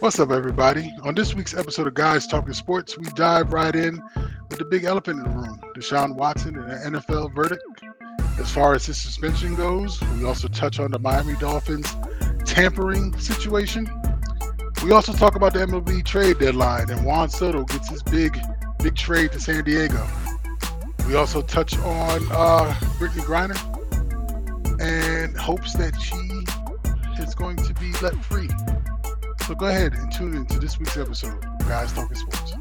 What's up, everybody? On this week's episode of Guys Talking Sports, we dive right in with the big elephant in the room Deshaun Watson and the NFL verdict. As far as his suspension goes, we also touch on the Miami Dolphins tampering situation. We also talk about the MLB trade deadline and Juan Soto gets his big, big trade to San Diego. We also touch on uh, Brittney Griner and hopes that she is going to be let free. So go ahead and tune in to this week's episode of Guys Talking Sports.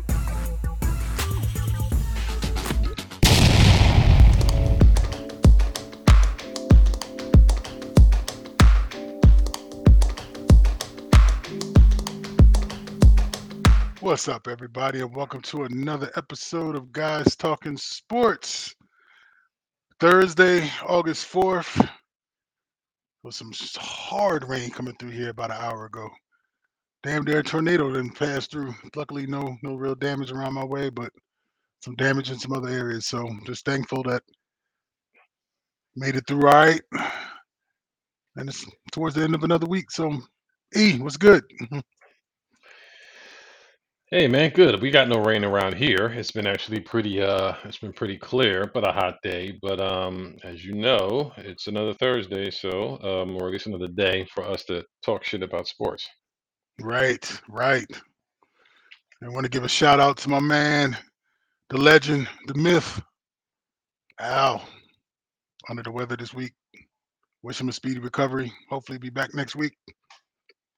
What's up, everybody, and welcome to another episode of Guys Talking Sports. Thursday, August 4th. With some hard rain coming through here about an hour ago. Damn near a tornado didn't pass through. Luckily, no no real damage around my way, but some damage in some other areas. So just thankful that made it through all right. And it's towards the end of another week. So E, what's good? Hey man, good. We got no rain around here. It's been actually pretty uh it's been pretty clear, but a hot day. But um as you know, it's another Thursday, so um or at least another day for us to talk shit about sports. Right, right. I want to give a shout out to my man, the legend, the myth, Al. Under the weather this week. Wish him a speedy recovery. Hopefully be back next week.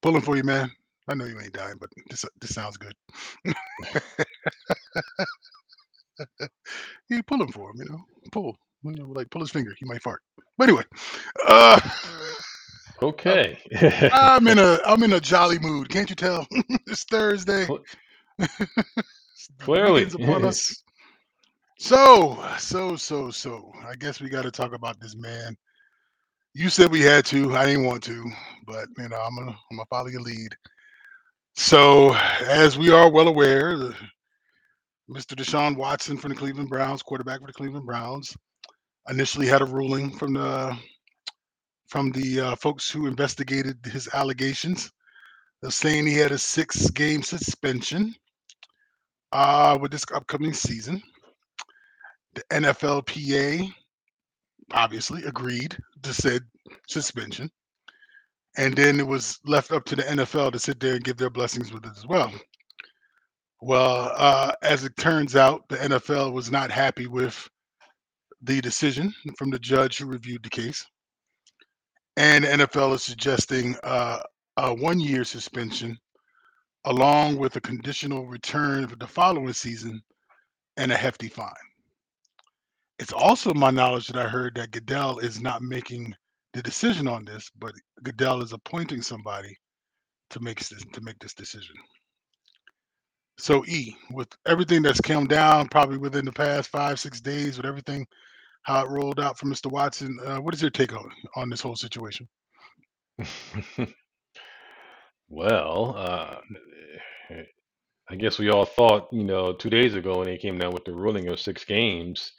Pulling for you, man. I know you ain't dying, but this this sounds good. you pull him for him, you know. Pull. You know, like pull his finger. He might fart. But anyway. Uh Okay. I'm in a I'm in a jolly mood. Can't you tell? it's Thursday. Clearly. upon us. So, so, so, so. I guess we got to talk about this man. You said we had to. I didn't want to, but you know, I'm gonna I'm gonna follow your lead. So, as we are well aware, the, Mr. Deshaun Watson from the Cleveland Browns, quarterback for the Cleveland Browns, initially had a ruling from the from the uh, folks who investigated his allegations, of saying he had a six-game suspension uh, with this upcoming season. The NFLPA obviously agreed to said suspension, and then it was left up to the NFL to sit there and give their blessings with it as well. Well, uh, as it turns out, the NFL was not happy with the decision from the judge who reviewed the case, and NFL is suggesting uh, a one-year suspension along with a conditional return for the following season and a hefty fine. It's also my knowledge that I heard that Goodell is not making the decision on this, but Goodell is appointing somebody to make this to make this decision. So E, with everything that's come down, probably within the past five six days, with everything how it rolled out for Mr. Watson, uh, what is your take on on this whole situation? Well, uh I guess we all thought, you know, two days ago when they came down with the ruling of six games,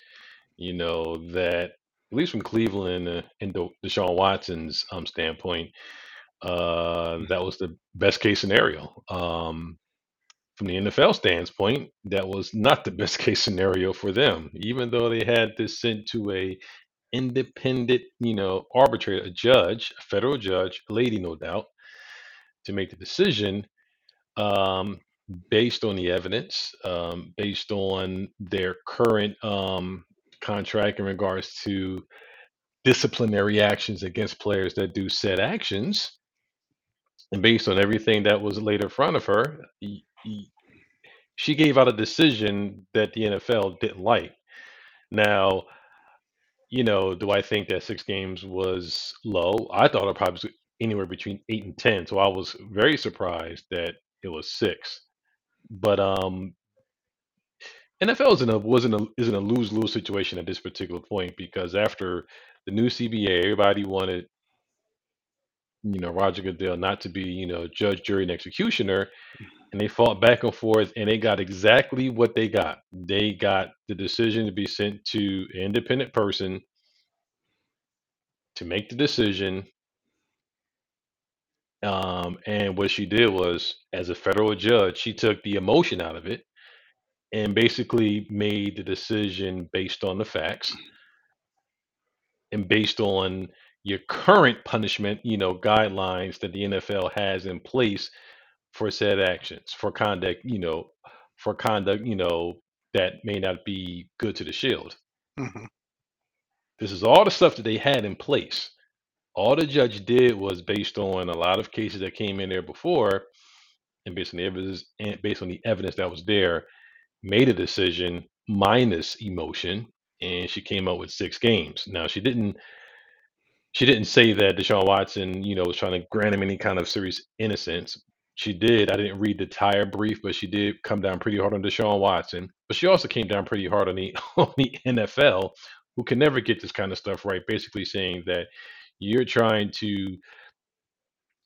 you know, that at least from Cleveland uh, and the Deshaun Watson's um standpoint, uh that was the best case scenario. Um from the NFL standpoint, that was not the best case scenario for them, even though they had this sent to a independent, you know, arbitrator, a judge, a federal judge, a lady, no doubt, to make the decision um, based on the evidence, um, based on their current um, contract in regards to disciplinary actions against players that do said actions, and based on everything that was laid in front of her, she gave out a decision that the NFL didn't like. Now, you know, do I think that six games was low? I thought it probably was anywhere between eight and ten. So I was very surprised that it was six. But um, NFL is in a wasn't a is in a lose lose situation at this particular point because after the new CBA, everybody wanted you know Roger Goodell not to be you know judge, jury, and executioner, and they fought back and forth, and they got exactly what they got. They got the decision to be sent to an independent person to make the decision Um, and what she did was, as a federal judge, she took the emotion out of it and basically made the decision based on the facts and based on your current punishment, you know, guidelines that the NFL has in place for said actions, for conduct, you know, for conduct, you know, that may not be good to the shield. hmm This is all the stuff that they had in place. All the judge did was based on a lot of cases that came in there before, and based on the evidence, and based on the evidence that was there, made a decision minus emotion, and she came up with six games. Now she didn't she didn't say that Deshaun Watson, you know, was trying to grant him any kind of serious innocence. She did. I didn't read the entire brief, but she did come down pretty hard on Deshaun Watson. But she also came down pretty hard on the on the NFL, who can never get this kind of stuff right. Basically saying that you're trying to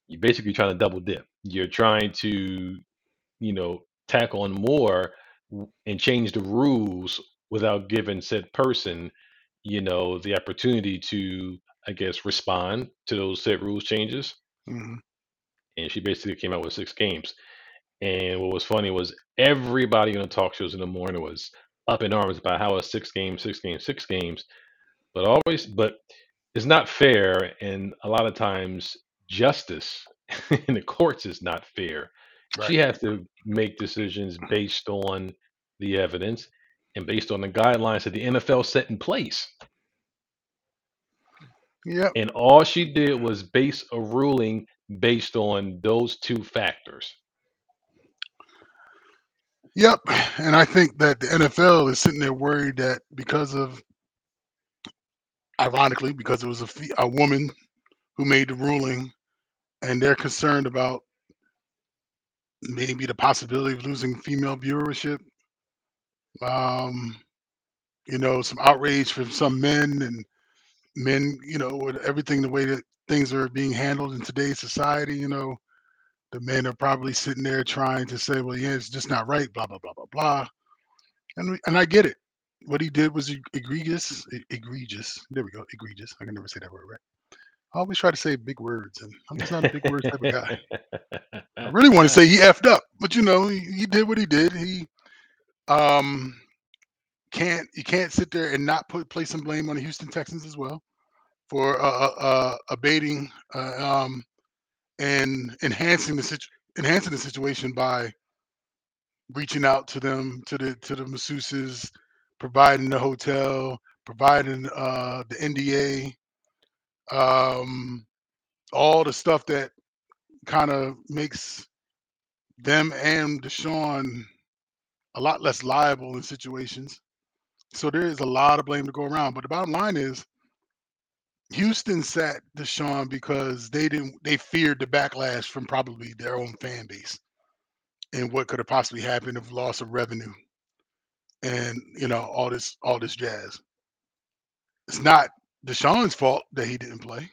you're basically trying to double dip. You're trying to, you know, tack on more and change the rules without giving said person, you know, the opportunity to, I guess, respond to those said rules changes. hmm And she basically came out with six games. And what was funny was everybody on the talk shows in the morning was up in arms about how it's six games, six games, six games. But always, but it's not fair. And a lot of times, justice in the courts is not fair. She Right. has to make decisions based on the evidence and based on the guidelines that the NFL set in place. Yep. And all she did was base a ruling based on those two factors. Yep. And I think that the NFL is sitting there worried that because of, ironically, because it was a, a woman who made the ruling, and they're concerned about maybe the possibility of losing female viewership. Um, you know, some outrage from some men and men, you know, with everything the way that things are being handled in today's society, you know, the men are probably sitting there trying to say, well, yeah, it's just not right, blah, blah, blah, blah, blah. And and I get it. What he did was egregious, egregious. There we go, egregious. I can never say that word right. I always try to say big words, and I'm just not a big words type of guy. I really want to say he effed up, but you know, he, he did what he did. He um can't you can't sit there and not put place some blame on the Houston Texans as well for uh, uh, uh abating uh, um and enhancing the situ- enhancing the situation by reaching out to them to the to the masseuses, providing the hotel, providing uh the NDA, um all the stuff that kind of makes them and Deshaun a lot less liable in situations. So there is a lot of blame to go around. But the bottom line is Houston sat Deshaun because they didn't they feared the backlash from probably their own fan base and what could have possibly happened of loss of revenue and you know all this all this jazz. It's not Deshaun's fault that he didn't play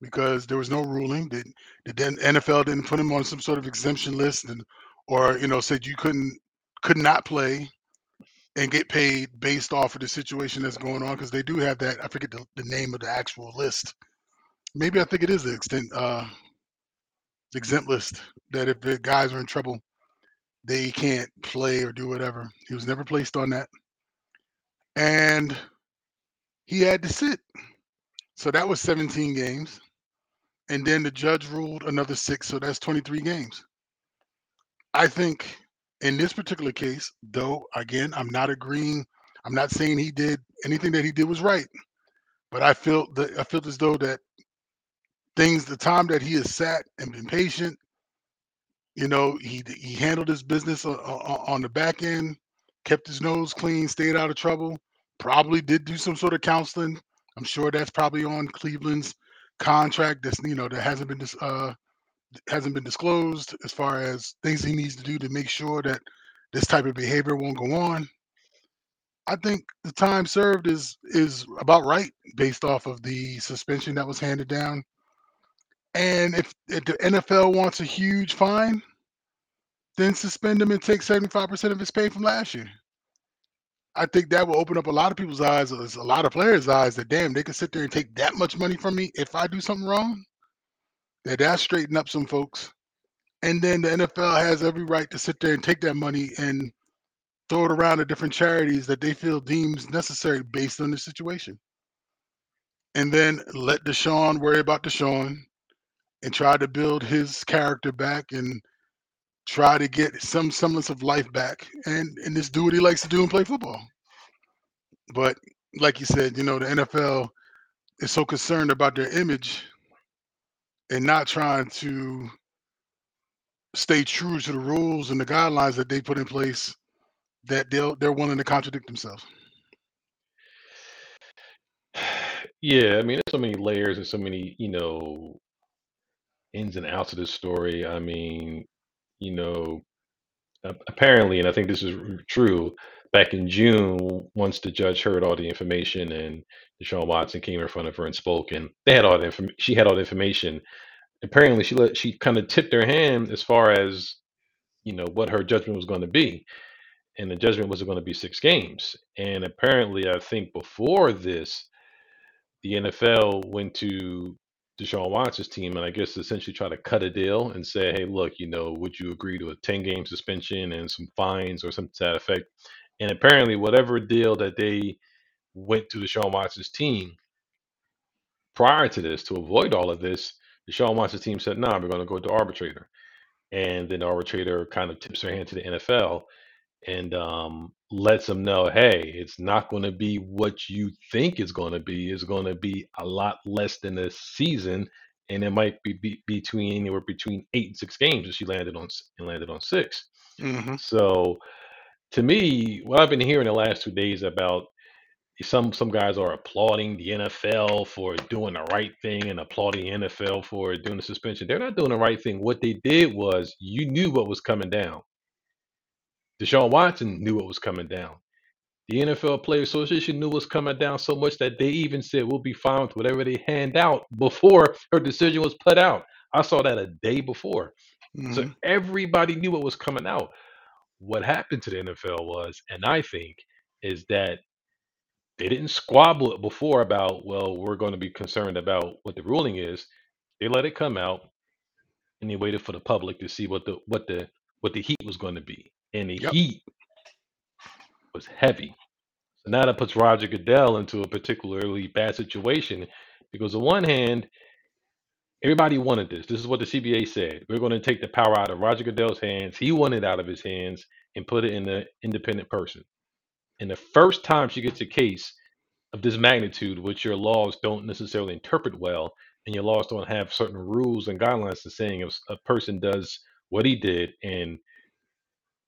because there was no ruling. The, the NFL didn't put him on some sort of exemption list and or you know said you couldn't could not play and get paid based off of the situation that's going on because they do have that. I forget the, the name of the actual list. Maybe I think it is the extent uh exempt list that if the guys are in trouble, they can't play or do whatever. He was never placed on that. And he had to sit. So that was 17 games. And then the judge ruled another six, so that's 23 games. I think in this particular case, though, again, I'm not agreeing. I'm not saying he did anything that he did was right, but I feel that I felt as though that things, the time that he has sat and been patient, you know, he he handled his business on, on the back end, kept his nose clean, stayed out of trouble. Probably did do some sort of counseling. I'm sure that's probably on Cleveland's contract. That's you know that hasn't been uh hasn't been disclosed as far as things he needs to do to make sure that this type of behavior won't go on. I think the time served is is about right based off of the suspension that was handed down. And if, if the NFL wants a huge fine, then suspend him and take 75% of his pay from last year. I think that will open up a lot of people's eyes, a lot of players' eyes that damn, they can sit there and take that much money from me if I do something wrong. That that straighten up some folks, and then the NFL has every right to sit there and take that money and throw it around to different charities that they feel deems necessary based on the situation. And then let Deshaun worry about Deshaun and try to build his character back and try to get some semblance of life back and and just do what he likes to do and play football. But like you said, you know, the NFL is so concerned about their image and not trying to stay true to the rules and the guidelines that they put in place that they'll they're willing to contradict themselves. Yeah, I mean, there's so many layers and so many, you know, ins and outs of this story. I mean, you know, apparently, and I think this is true, back in June, once the judge heard all the information and Deshaun Watson came in front of her and spoke, and they had all the information, she had all the information. Apparently, she let she kind of tipped her hand as far as you know what her judgment was going to be, and the judgment was going to be six games. And apparently, I think before this, the NFL went to Deshaun Watson's team and I guess essentially try to cut a deal and say, hey, look, you know, would you agree to a 10 game suspension and some fines or something to that effect? And apparently, whatever deal that they went to Deshaun Watson's team prior to this to avoid all of this, Deshaun Watson's team said, nah, we're going to go to arbitrator. And then the arbitrator kind of tips their hand to the NFL and um, lets them know, hey, it's not going to be what you think it's going to be. It's going to be a lot less than a season, and it might be, be between anywhere between eight and six games. And she landed on s- and landed on 6 hmm So to me, what I've been hearing the last two days about some some guys are applauding the NFL for doing the right thing and applauding the NFL for doing the suspension. They're not doing the right thing. What they did was you knew what was coming down. Deshaun Watson knew what was coming down. The NFL Players Association knew what was coming down so much that they even said we'll be fine with whatever they hand out before her decision was put out. I saw that a day before. So hmm everybody knew what was coming out. What happened to the NFL was, and I think, is that they didn't squabble it before about, well, we're going to be concerned about what the ruling is. They let it come out and they waited for the public to see what the what the what the heat was going to be. And the Yep. heat was heavy So now that puts Roger Goodell into a particularly bad situation because, on one hand, everybody wanted this. This is what the CBA said. We're going to take the power out of Roger Goodell's hands. He wanted it out of his hands and put it in the independent person. And the first time she gets a case of this magnitude, which your laws don't necessarily interpret well, and your laws don't have certain rules and guidelines to saying if a person does what he did, and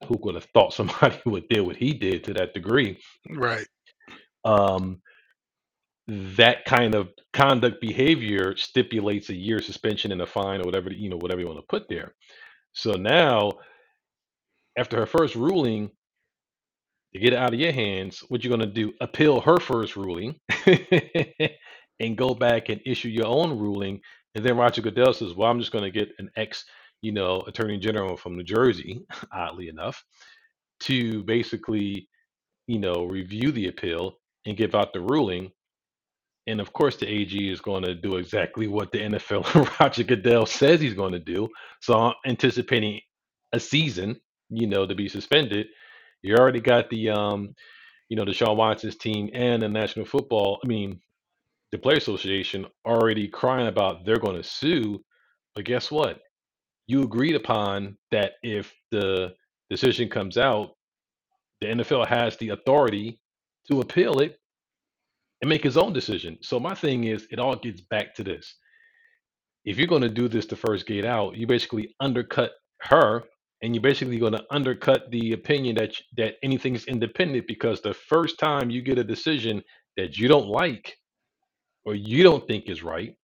who could have thought somebody would do what he did to that degree? Right. Um, that kind of conduct behavior stipulates a year suspension and a fine or whatever you know whatever you want to put there. So now after her first ruling to get it out of your hands what you're going to do? Appeal her first ruling and go back and issue your own ruling and then roger goodell says well i'm just going to get an ex you know attorney general from new jersey oddly enough to basically you know review the appeal and give out the ruling And of course, the AG is going to do exactly what the NFL Roger Goodell says he's going to do. So I'm anticipating a season, you know, to be suspended. You already got the, um, you know, Deshaun Watson's team and the National Football, I mean, the Player Association already crying about they're going to sue. But guess what? You agreed upon that if the decision comes out, the NFL has the authority to appeal it and make his own decision. So my thing is, it all gets back to this if you're going to do this the first gate out, you basically undercut her, and you're basically going to undercut the opinion that that anything is independent because the first time you get a decision that you don't like or you don't think is right,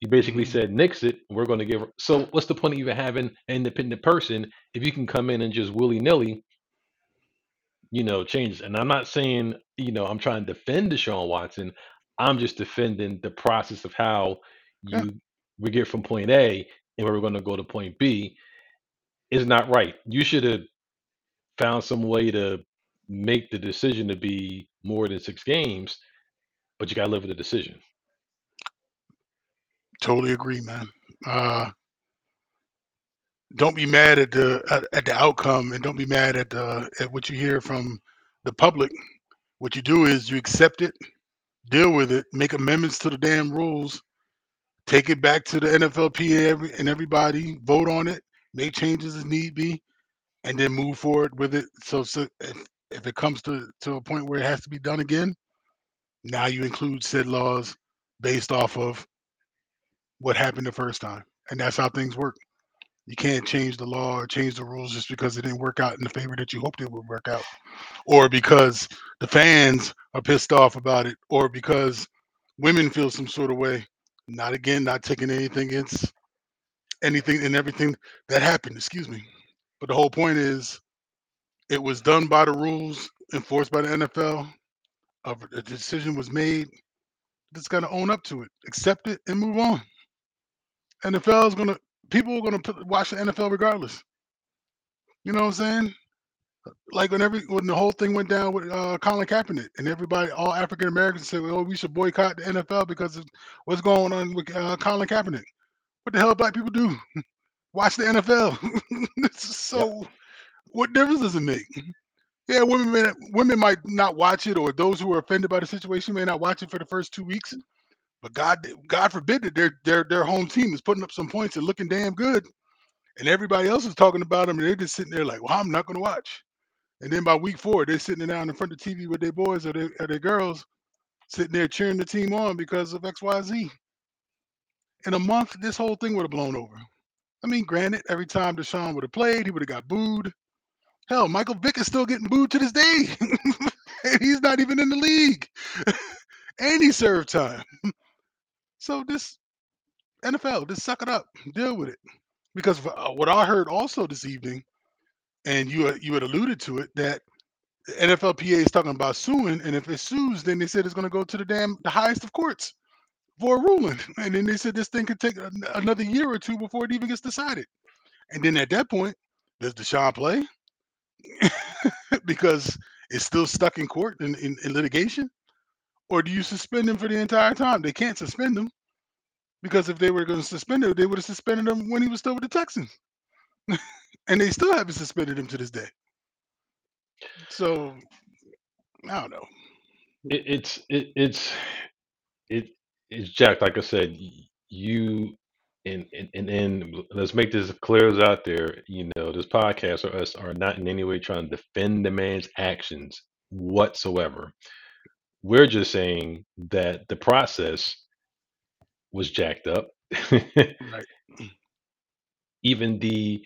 you basically hmm said nix it. We're going to give. Her. So what's the point of even having an independent person if you can come in and just willy nilly, you know, changes. And I'm not saying you know I'm trying to defend Deshaun Watson. I'm just defending the process of how Yeah. you we get from point A and where we're going to go to point B is not right. You should have found some way to make the decision to be more than six games, but you got to live with the decision. Totally agree, man. Uh, don't be mad at the at, at the outcome, and don't be mad at the at what you hear from the public. What you do is you accept it, deal with it, make amendments to the damn rules, take it back to the NFLPA and everybody, vote on it, make changes as need be, and then move forward with it. So, so if, if it comes to, to a point where it has to be done again, now you include said laws based off of what happened the first time. And that's how things work. You can't change the law or change the rules just because it didn't work out in the favor that you hoped it would work out, or because the fans are pissed off about it, or because women feel some sort of way. Not again, not taking anything against anything and everything that happened, excuse me. But the whole point is it was done by the rules enforced by the NFL. A decision was made. Just got to own up to it, accept it, and move on. NFL is gonna people are gonna watch the NFL regardless. You know what I'm saying? Like when every when the whole thing went down with uh, Colin Kaepernick, and everybody, all African Americans said, "Oh, we should boycott the NFL because of what's going on with uh, Colin Kaepernick." What the hell black people do? Watch the NFL. so, yep. what difference does it make? Yeah, women may women might not watch it, or those who are offended by the situation may not watch it for the first two weeks. But God, God forbid that their their their home team is putting up some points and looking damn good, and everybody else is talking about them, and they're just sitting there like, "Well, I'm not going to watch." And then by week four, they're sitting down in front of the TV with their boys or their, or their girls, sitting there cheering the team on because of X, Y, Z. In a month, this whole thing would have blown over. I mean, granted, every time Deshaun would have played, he would have got booed. Hell, Michael Vick is still getting booed to this day. and he's not even in the league. and he served time. So this NFL, just suck it up, deal with it. Because uh, what I heard also this evening, and you you had alluded to it, that NFLPA is talking about suing, and if it sues, then they said it's going to go to the damn the highest of courts for a ruling, and then they said this thing could take another year or two before it even gets decided. And then at that point, does Deshaun play? because it's still stuck in court in, in, in litigation, or do you suspend him for the entire time? They can't suspend him because if they were going to suspend him, they would have suspended him when he was still with the Texans, and they still haven't suspended him to this day. So I don't know. It, it's it, it's it it's Jack. Like I said, you and and and let's make this clear as out there. You know, this podcast or us are not in any way trying to defend the man's actions whatsoever. We're just saying that the process was jacked up. Right. even the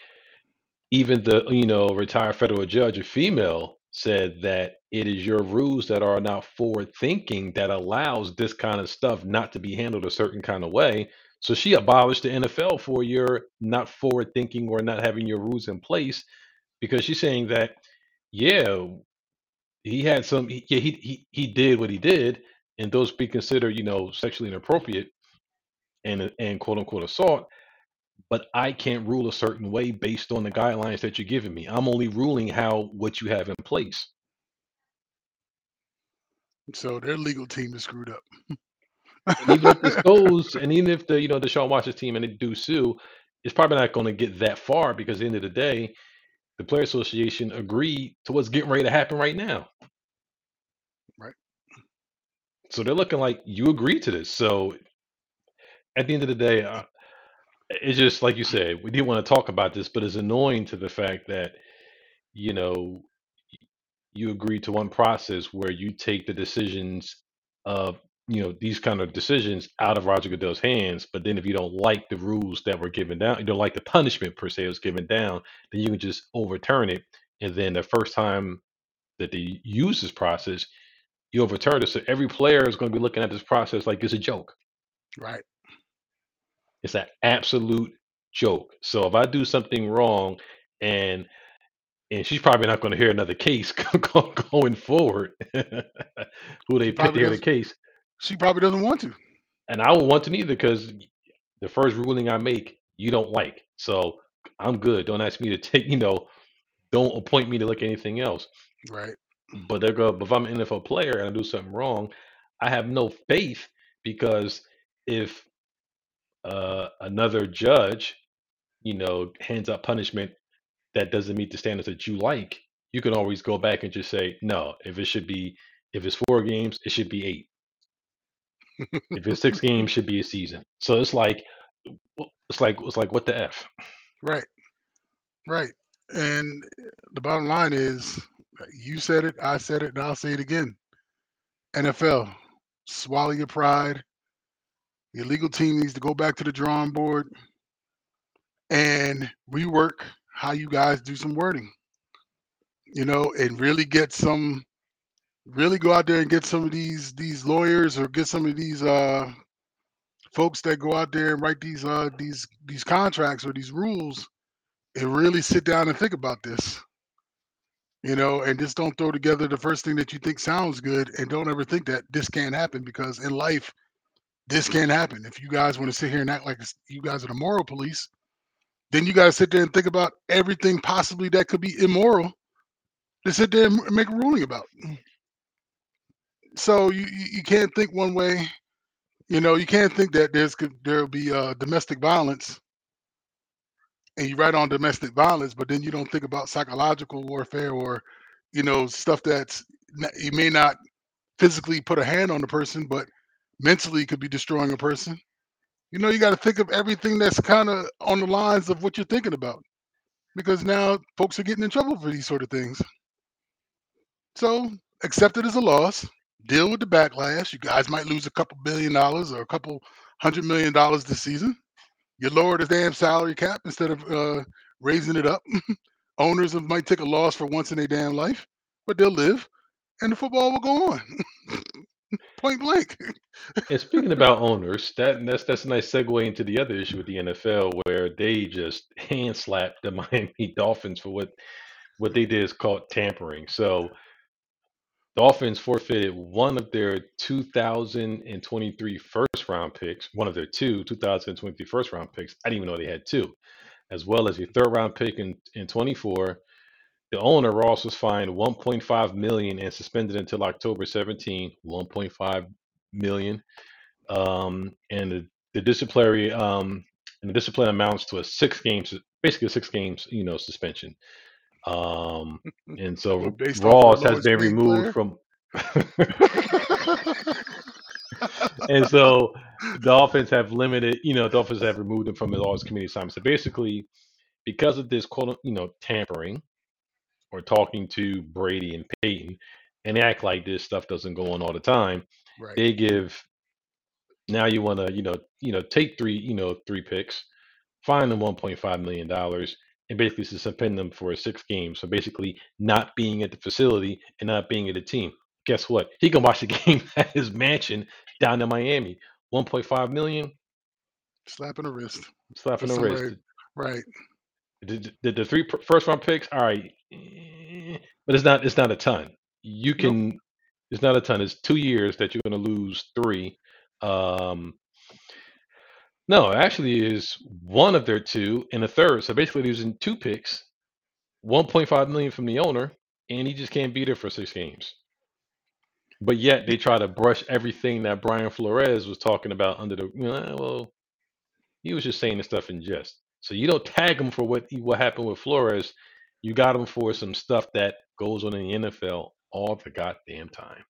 even the you know retired federal judge, a female, said that it is your rules that are not forward thinking that allows this kind of stuff not to be handled a certain kind of way. So she abolished the NFL for your not forward thinking or not having your rules in place because she's saying that yeah, he had some he, yeah, he he he did what he did and those be considered, you know, sexually inappropriate and and quote unquote assault but I can't rule a certain way based on the guidelines that you're giving me. I'm only ruling how what you have in place. So their legal team is screwed up. And even if this goes, and even if the you know the Deshaun Watson team and they do sue, it's probably not going to get that far because at the end of the day, the player association agreed to what's getting ready to happen right now. Right. So they're looking like you agreed to this. So at the end of the day, uh, it's just like you said, we didn't want to talk about this, but it's annoying to the fact that you know you agree to one process where you take the decisions of you know these kind of decisions out of Roger Goodell's hands, but then if you don't like the rules that were given down, you don't like the punishment per se was given down, then you can just overturn it. And then the first time that they use this process, you overturn it. So every player is going to be looking at this process like it's a joke. Right. It's an absolute joke. So if I do something wrong and and she's probably not going to hear another case going forward. Who they pick to hear the case? She probably doesn't want to, and I won't want to neither because the first ruling I make you don't like. So I'm good. Don't ask me to take. You know, don't appoint me to look anything else. Right. But they're go. But if I'm an NFL player and I do something wrong, I have no faith because if uh, another judge, you know, hands out punishment that doesn't meet the standards that you like, you can always go back and just say, no, if it should be, if it's four games, it should be eight. If it's six games, should be a season. So it's like, it's like, it's like, what the f? Right, right. And the bottom line is, you said it, I said it, and I'll say it again. NFL, swallow your pride. Your legal team needs to go back to the drawing board and rework how you guys do some wording. You know, and really get some really go out there and get some of these these lawyers or get some of these uh folks that go out there and write these uh these these contracts or these rules and really sit down and think about this you know and just don't throw together the first thing that you think sounds good and don't ever think that this can't happen because in life this can't happen. If you guys want to sit here and act like you guys are the moral police then you got to sit there and think about everything possibly that could be immoral to sit there and make a ruling about. So you you can't think one way you know you can't think that there's there'll be uh, domestic violence and you write on domestic violence but then you don't think about psychological warfare or you know stuff that's you may not physically put a hand on the person but mentally could be destroying a person you know you got to think of everything that's kind of on the lines of what you're thinking about because now folks are getting in trouble for these sort of things so accept it as a loss deal with the backlash. You guys might lose a couple billion dollars or a couple hundred million dollars this season. You lower the damn salary cap instead of uh, raising it up. Owners might take a loss for once in their damn life, but they'll live, and the football will go on. Point blank. and speaking about owners, that that's that's a nice segue into the other issue with the NFL, where they just hand slapped the Miami Dolphins for what what they did is called tampering. So Dolphins forfeited one of their 2023 first round picks, one of their two 2023 first round picks. I didn't even know they had two, as well as a third round pick in, in 24. The owner Ross was fined 1.5 million and suspended until October 17. 1.5 million, um, and the, the disciplinary um, and the discipline amounts to a six games, basically a six games, you know, suspension. Um, and so Ross has been removed player? from. and so Dolphins have limited, you know, Dolphins have removed him from the Laws Committee assignment. So basically, because of this quote, you know, tampering or talking to Brady and Peyton, and act like this stuff doesn't go on all the time, right. they give. Now you want to, you know, you know, take three, you know, three picks, find them 1.5 million dollars, and basically suspend them for six games. So basically, not being at the facility and not being at the team. Guess what? He can watch the game at his mansion down in Miami. 1.5 million. Slapping a wrist. Slapping a wrist. Right. Did, did the three first round picks? All right, but it's not. It's not a ton. You can. Nope. It's not a ton. It's two years that you're going to lose three. Um, no, actually is one of their two and a third. So basically losing two picks, 1.5 million from the owner, and he just can't beat her for six games. But yet they try to brush everything that Brian Flores was talking about under the you know, well, he was just saying the stuff in jest. So you don't tag him for what what happened with Flores. You got him for some stuff that goes on in the NFL all the goddamn time.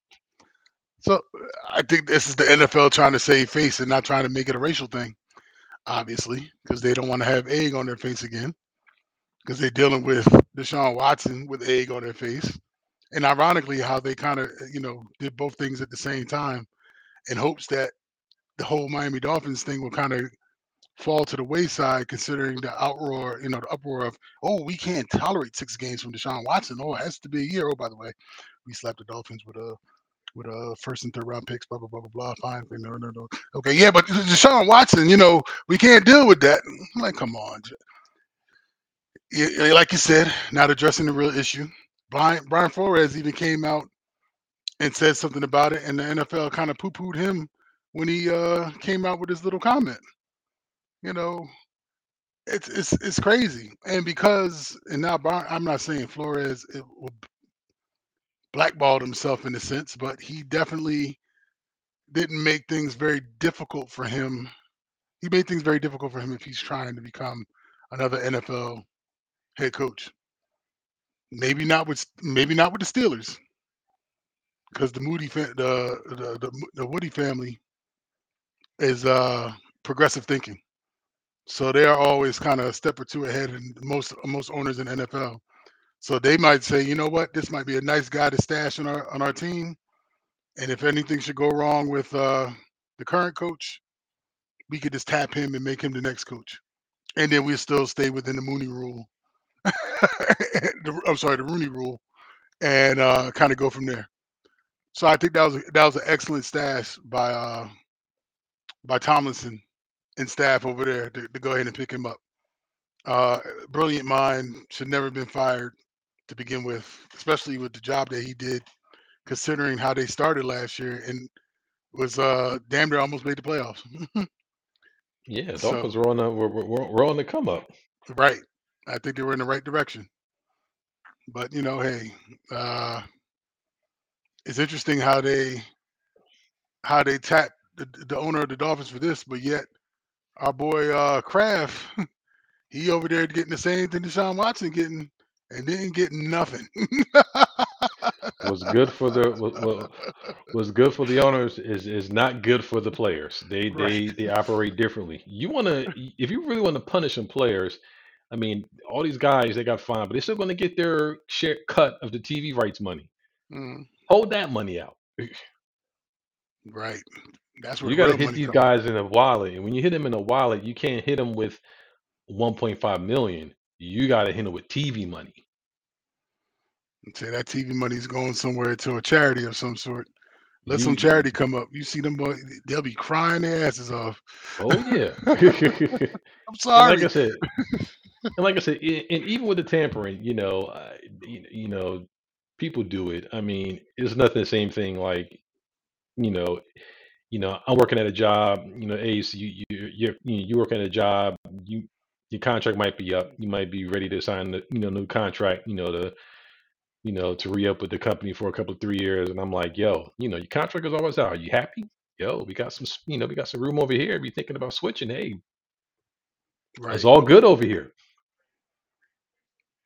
So I think this is the NFL trying to save face and not trying to make it a racial thing obviously, because they don't want to have egg on their face again, because they're dealing with Deshaun Watson with egg on their face. And ironically, how they kind of, you know, did both things at the same time in hopes that the whole Miami Dolphins thing will kind of fall to the wayside, considering the outroar, you know, the uproar of, oh, we can't tolerate six games from Deshaun Watson. Oh, it has to be a year. Oh, by the way, we slapped the Dolphins with a with a first and third round picks, blah blah blah blah blah. Fine, no, no, no. Okay, yeah, but Deshaun Watson, you know, we can't deal with that. I'm like, come on, like you said, not addressing the real issue. Brian Brian Flores even came out and said something about it, and the NFL kind of poo pooed him when he uh, came out with his little comment. You know, it's it's it's crazy, and because and now Brian, I'm not saying Flores it will blackballed himself in a sense, but he definitely didn't make things very difficult for him. He made things very difficult for him if he's trying to become another NFL head coach. Maybe not with maybe not with the Steelers, because the Moody fa- the, the the the Woody family is uh progressive thinking, so they are always kind of a step or two ahead in most most owners in NFL. So they might say, you know what, this might be a nice guy to stash on our on our team, and if anything should go wrong with uh the current coach, we could just tap him and make him the next coach, and then we still stay within the Mooney rule. the, I'm sorry, the Rooney rule, and uh, kind of go from there. So I think that was a, that was an excellent stash by uh, by Tomlinson and staff over there to, to go ahead and pick him up. Uh, brilliant mind should never have been fired to begin with, especially with the job that he did, considering how they started last year and was uh, damn near almost made the playoffs. Yeah, so Dolphins were on the were, were, were on the come up. right, I think they were in the right direction. But you know, hey, uh, it's interesting how they how they tap the, the owner of the Dolphins for this, but yet our boy uh Kraft, he over there getting the same thing Deshaun Watson getting and didn't get nothing. Was good for the was, was good for the owners is is not good for the players. They right. they they operate differently. You want to if you really want to punish some players, I mean, all these guys they got fined, but they're still going to get their share cut of the TV rights money. Mm, Hold that money out. right. That's where You the got to real hit money these comes. guys in a wallet, and when you hit them in a wallet, you can't hit them with 1.5 million. You got to hit them with TV money. Say that TV money's going somewhere to a charity of some sort. Let You some charity come up. You see them boy, they'll be crying their asses off. oh yeah. I'm And like I sorry. said, and like I said, and even with the tampering, you know, you, you know, people do it. I mean, it's nothing the same thing. Like, you know, you know, I'm working at a job. You know, Ace, you you you you you working at a job. You your contract might be up. You might be ready to sign the you know new contract. You know to you know to re up with the company for a couple of three years. And I'm like, yo, you know, your contract is always out. Are you happy? Yo, we got some, you know, we got some room over here. If you're thinking about switching, hey, it's Right. all good over here.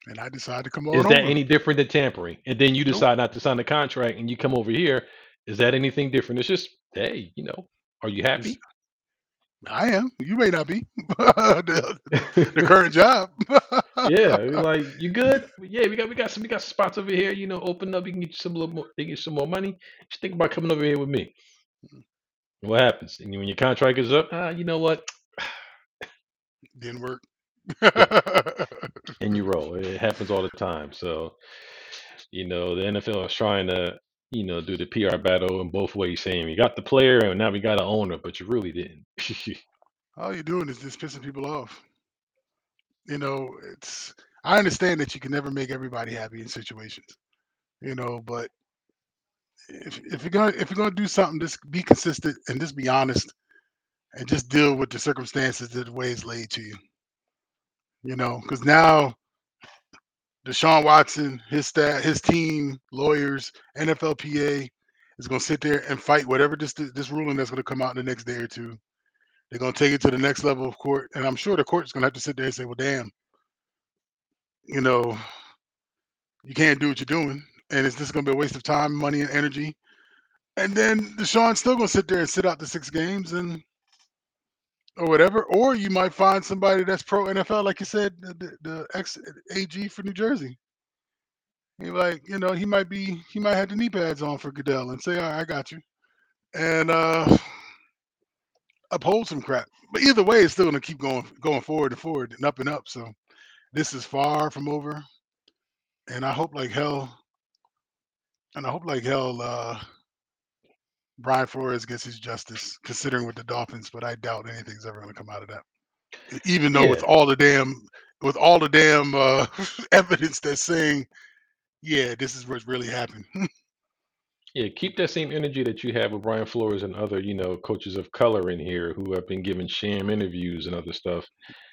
And I decided to come Is that over. any different than tampering? And then you Nope. decide not to sign the contract and you come over here. Is that anything different? It's just, hey, you know, are you happy? I am. You may not be. the, the current job. yeah, like you good? Yeah, we got we got some we got spots over here. You know, open up. You can get you some little more. They get some more money. Just think about coming over here with me. And what happens? And when your contract is up, ah, you know what? Didn't work. Yeah, and you roll. It happens all the time. So you know, the NFL is trying to you know do the PR battle in both ways, saying we got the player and now we got an owner, but you really didn't. All you're doing is just pissing people off. You know, it's I understand that you can never make everybody happy in situations. You know, but if if you're gonna if you're gonna do something, just be consistent and just be honest and just deal with the circumstances that the way it's laid to you. You know, because now Deshaun Watson, his staff, his team, lawyers, NFLPA is going to sit there and fight whatever this this ruling that's going to come out in the next day or two. They're going to take it to the next level of court, and I'm sure the court's going to have to sit there and say, "Well, damn, you know, you can't do what you're doing, and it's just going to be a waste of time, money, and energy." And then Deshaun's still going to sit there and sit out the six games and or whatever, or you might find somebody that's pro NFL, like you said, the, the, ex AG for New Jersey. You're like, you know, he might be, he might have the knee pads on for Goodell and say, I got you. And uh uphold some crap. But either way, it's still gonna keep going going forward and forward and up and up. So this is far from over. And I hope like hell, and I hope like hell uh Brian Flores gets his justice, considering with the Dolphins, but I doubt anything's ever gonna come out of that. Even though with all the damn with all the damn uh evidence that's saying, yeah, this is what's really happened. yeah. Keep that same energy that you have with Brian Flores and other, you know, coaches of color in here who have been given sham interviews and other stuff.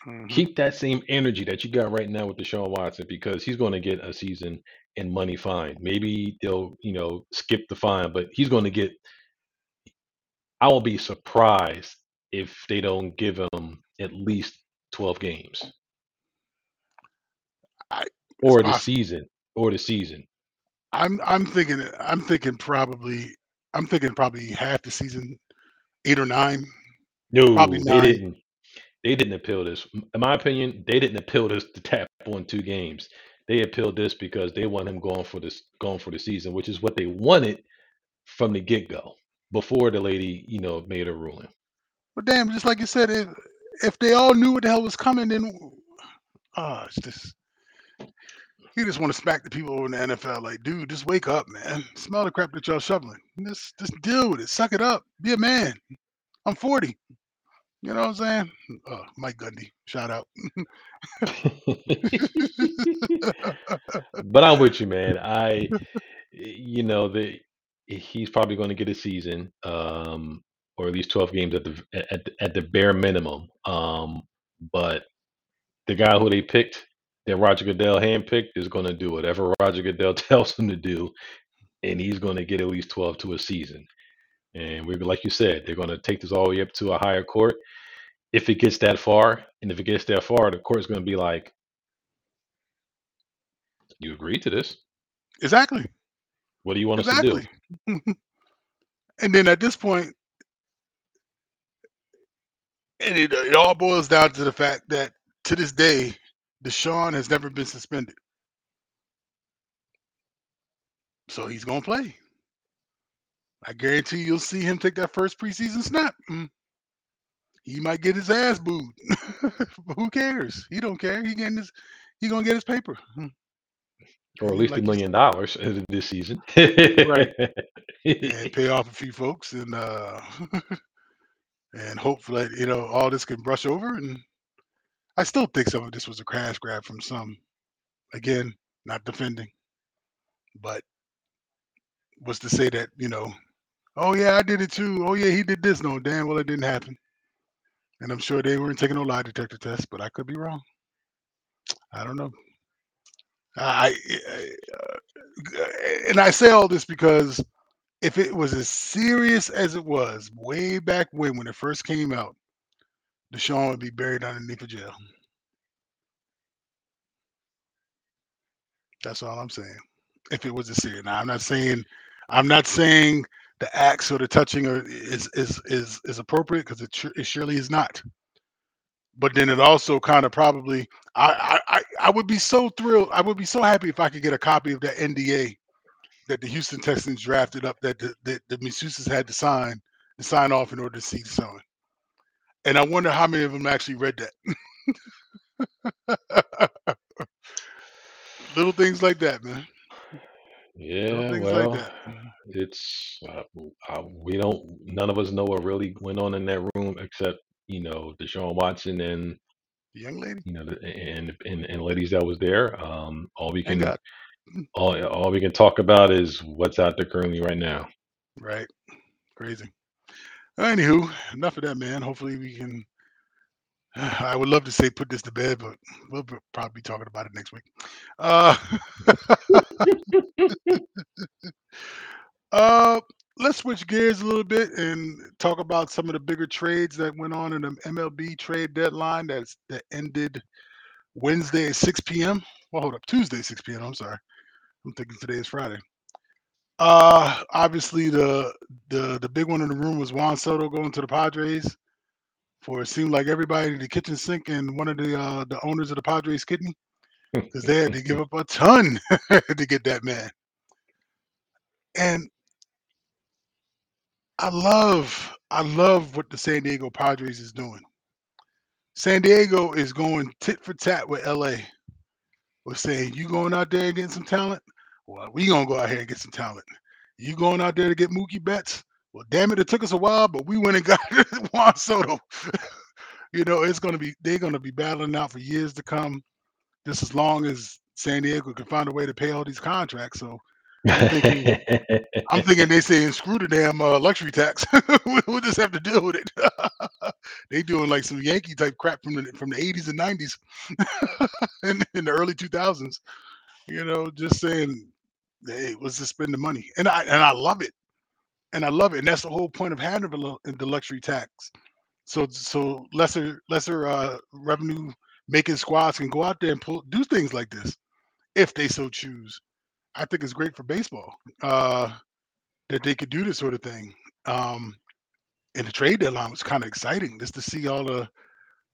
hmm keep that same energy that you got right now with Deshaun Watson because he's going to get a season and money fine. Maybe they'll, you know, skip the fine, but he's going to get. I will be surprised if they don't give him at least 12 games I, or the season or the season. I'm I'm thinking I'm thinking probably I'm thinking probably half the season, eight or nine, probably No, they didn't. They didn't appeal this. In my opinion, they didn't appeal this to tap on two games. They appealed this because they want him going for this going for the season, which is what they wanted from the get go before the lady, you know, made her ruling. But damn, just like you said, if if they all knew what the hell was coming, then ah, it's just you just want to smack the people over in the NFL. Like, dude, just wake up, man. Smell the crap that y'all shoveling. Just just deal with it. Suck it up. Be a man. I'm 40. You know what I'm saying? Uh, Mike Gundy, shout out. but I'm with you, man. I, you know, the he's probably going to get a season, um, or at least 12 games at the at at the bare minimum. Um, but the guy who they picked, that Roger Goodell handpicked, is going to do whatever Roger Goodell tells him to do, and he's going to get at least 12 to a season. And we, like you said, they're going to take this all the way up to a higher court. If it gets that far, and if it gets that far, the court's going to be like, "You agreed to this. exactly. What do you want us to do?" Exactly. and then at this point, and it, it all boils down to the fact that to this day, Deshaun has never been suspended. So he's gonna play. I guarantee you'll see him take that first preseason snap. Mm. He might get his ass booed. who cares? He don't care. He getting his he gonna get his paper. Or at least a like million dollars uh, this season. right. And pay off a few folks and uh and hopefully you know all this can brush over and I still think some of this was a crash grab from some. Again, not defending, but was to say that, you know, oh yeah, I did it too. Oh yeah, he did this. No, damn well it didn't happen. And I'm sure they weren't taking no lie detector tests, but I could be wrong. I don't know. I, I uh, and I say all this because if it was as serious as it was way back when when it first came out, Deshaun would be buried underneath a jail. That's all I'm saying. If it was a serious, now I'm not saying, I'm not saying the acts or the touching or is is is is appropriate because it, it surely is not. But then it also kind of probably, I, I I I would be so thrilled. I would be so happy if I could get a copy of that NDA that the Houston Texans drafted up that the that the masseuses had to sign to sign off in order to see the Deshaun. And I wonder how many of them actually read that. Little things like that, man. Yeah, things like well, that. it's uh, w- uh, we don't. None of us know what really went on in that room except you know Deshaun Watson and The young lady. you know the, and, and and ladies that was there. Um, all we can God. all all we can talk about is what's out there currently right now. Right. Crazy. Anywho, enough of that, man. Hopefully we can. I would love to say put this to bed, but we'll pr- probably be talking about it next week. Uh, uh, let's switch gears a little bit and talk about some of the bigger trades that went on in the MLB trade deadline that's that ended Wednesday at 6 p.m. Well, hold up, Tuesday 6 p.m. I'm sorry. I'm thinking today is Friday. Uh, obviously the the the big one in the room was Juan Soto going to the Padres for it seemed like everybody in the kitchen sink and one of the uh the owners of the Padres kidney because they had to give up a ton to get that man. And I love I love what the San Diego Padres is doing. San Diego is going tit for tat with LA. We're saying you going out there and getting some talent. Well, we gonna go out here and get some talent. You going out there to get Mookie Betts? Well, damn it, it took us a while, but we went and got Juan Soto. you know, it's gonna be they're gonna be battling out for years to come, just as long as San Diego can find a way to pay all these contracts. So I'm thinking I'm thinking they saying screw the damn uh, luxury tax. We- we'll just have to deal with it. they doing like some Yankee type crap from the from the 80s and 90s and in the early 2000s. You know, just saying, hey, let's just spend the money, and I and I love it, and I love it, and that's the whole point of having the luxury tax So so lesser lesser uh, revenue making squads can go out there and pull do things like this if they so choose. I think it's great for baseball uh, that they could do this sort of thing. Um, and the trade deadline was kind of exciting just to see all the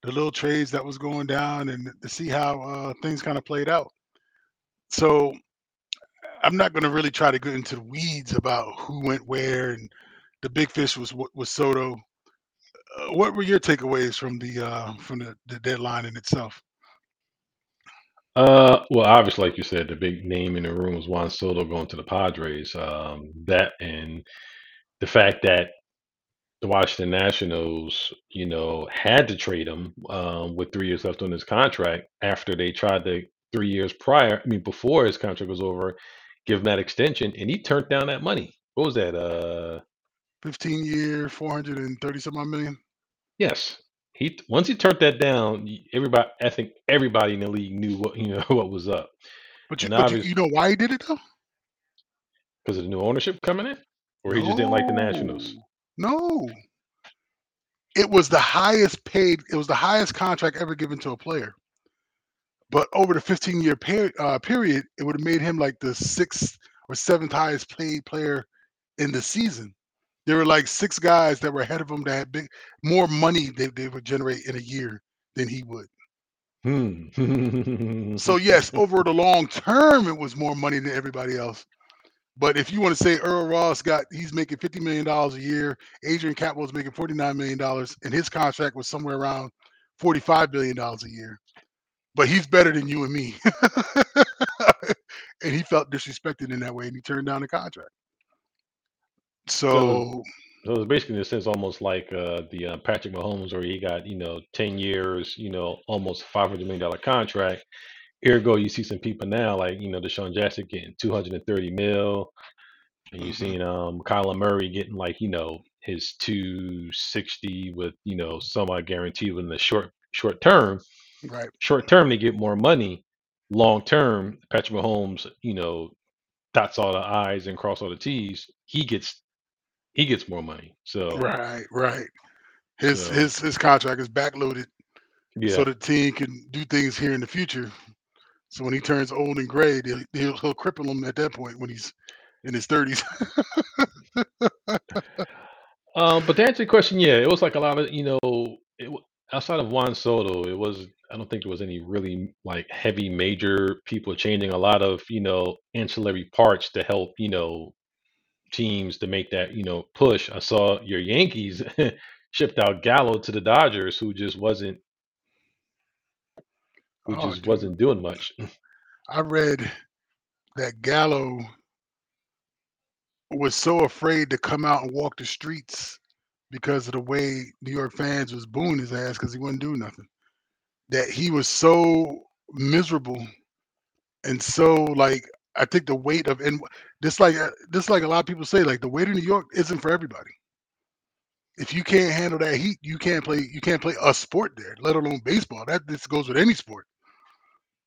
the little trades that was going down and to see how uh, things kind of played out. So I'm not going to really try to get into the weeds about who went where and the big fish was was Soto. Uh, what were your takeaways from the uh, from the, the deadline in itself? Uh, well, obviously, like you said, the big name in the room was Juan Soto going to the Padres. Um, that and the fact that the Washington Nationals, you know, had to trade him um, with three years left on his contract after they tried to three years prior, I mean, before his contract was over, give him that extension, and he turned down that money. What was that? Uh, 15 year, 430 something odd million. yes. He once he turned that down, everybody, I think everybody in the league knew what you know what was up, But you but you, you know why he did it though? because of the new ownership coming in, or he just didn't like the Nationals. No. No. It was the highest paid, it was the highest contract ever given to a player. But over the 15 year uh, period, it would have made him like the sixth or seventh highest paid player in the season. There were like six guys that were ahead of him that had big more money they, they would generate in a year than he would. Hmm. So yes, over the long term, it was more money than everybody else. But if you want to say Earl Ross got he's making fifty million dollars a year, Adrian Catwell was making forty nine million dollars, and his contract was somewhere around forty five billion dollars a year. But he's better than you and me, and he felt disrespected in that way, and he turned down the contract. So, So it's basically in a sense almost like uh, the uh, Patrick Mahomes, where he got you know ten years, you know, almost five hundred million dollar contract. Ergo, you see some people now like you know Deshaun Jackson getting two hundred and thirty mil, and you've seen um Kyler Murray getting like you know his two sixty with you know some somewhat guaranteed within the short short term. right, Short term, they get more money. Long term, Patrick Mahomes, you know, dots all the I's and cross all the T's. He gets he gets more money. So right, right. His so his his contract is backloaded so the team can do things here in the future. So when he turns old and gray, they'll, he'll, he'll cripple him at that point when he's in his thirties. Um, but to answer your question, yeah, it was like a lot of you know, it, outside of Juan Soto, it was I don't think there was any really like heavy major people changing a lot of you know ancillary parts to help you know teams to make that you know push. I saw your Yankees shipped out Gallo to the Dodgers, who just wasn't who oh, just dude, wasn't doing much. I read that Gallo was so afraid to come out and walk the streets because of the way New York fans was booing his ass because he wouldn't do nothing. That he was so miserable and so like I think the weight of and just like uh, just like a lot of people say, like the weight of New York isn't for everybody. If you can't handle that heat, you can't play. You can't play a sport there, let alone baseball. That this goes with any sport.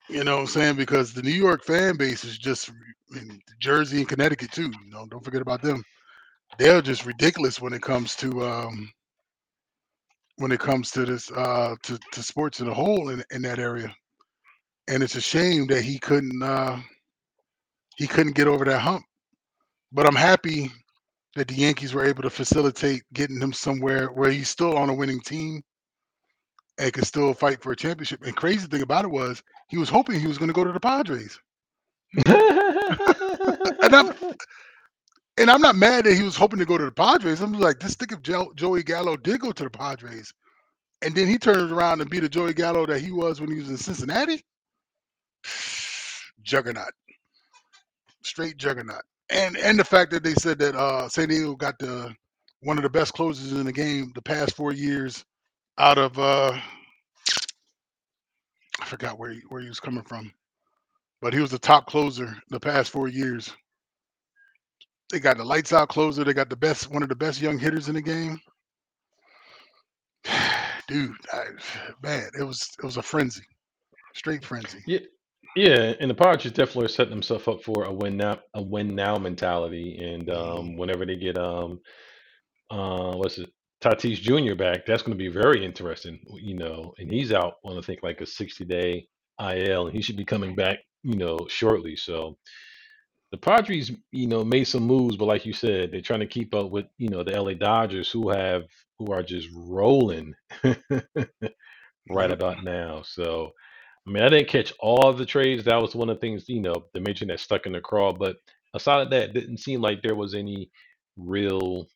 You know what I'm saying? Because the New York fan base is just, I mean, Jersey and Connecticut too. You know, don't forget about them. They're just ridiculous when it comes to um, when it comes to this uh, to to sports in a whole in in that area. And it's a shame that he couldn't uh, he couldn't get over that hump. But I'm happy that the Yankees were able to facilitate getting him somewhere where he's still on a winning team and could still fight for a championship. And crazy thing about it was he was hoping he was going to go to the Padres. And I'm and I'm not mad that he was hoping to go to the Padres. I'm like, just think if Joey Gallo did go to the Padres, and then he turns around and be the Joey Gallo that he was when he was in Cincinnati. Juggernaut, straight juggernaut. And and the fact that they said that uh, San Diego got the one of the best closes in the game the past four years out of uh, I forgot where he, where he was coming from, but he was the top closer the past four years. They got the lights out closer. They got the best, one of the best young hitters in the game. Dude, I, man, it was it was a frenzy, straight frenzy. yeah, yeah, and the Padres definitely are setting themselves up for a win now, a win now mentality. And um, whenever they get um, uh, what's it, Tatis Jr. back, that's going to be very interesting. You know, and he's out on I think like a 60 day IL, and he should be coming back. You know, shortly. So the Padres, you know, made some moves, but like you said, they're trying to keep up with you know the LA Dodgers, who have who are just rolling right about now. So, I mean, I didn't catch all of the trades. That was one of the things you know the mention that stuck in the craw. But aside of that, it didn't seem like there was any real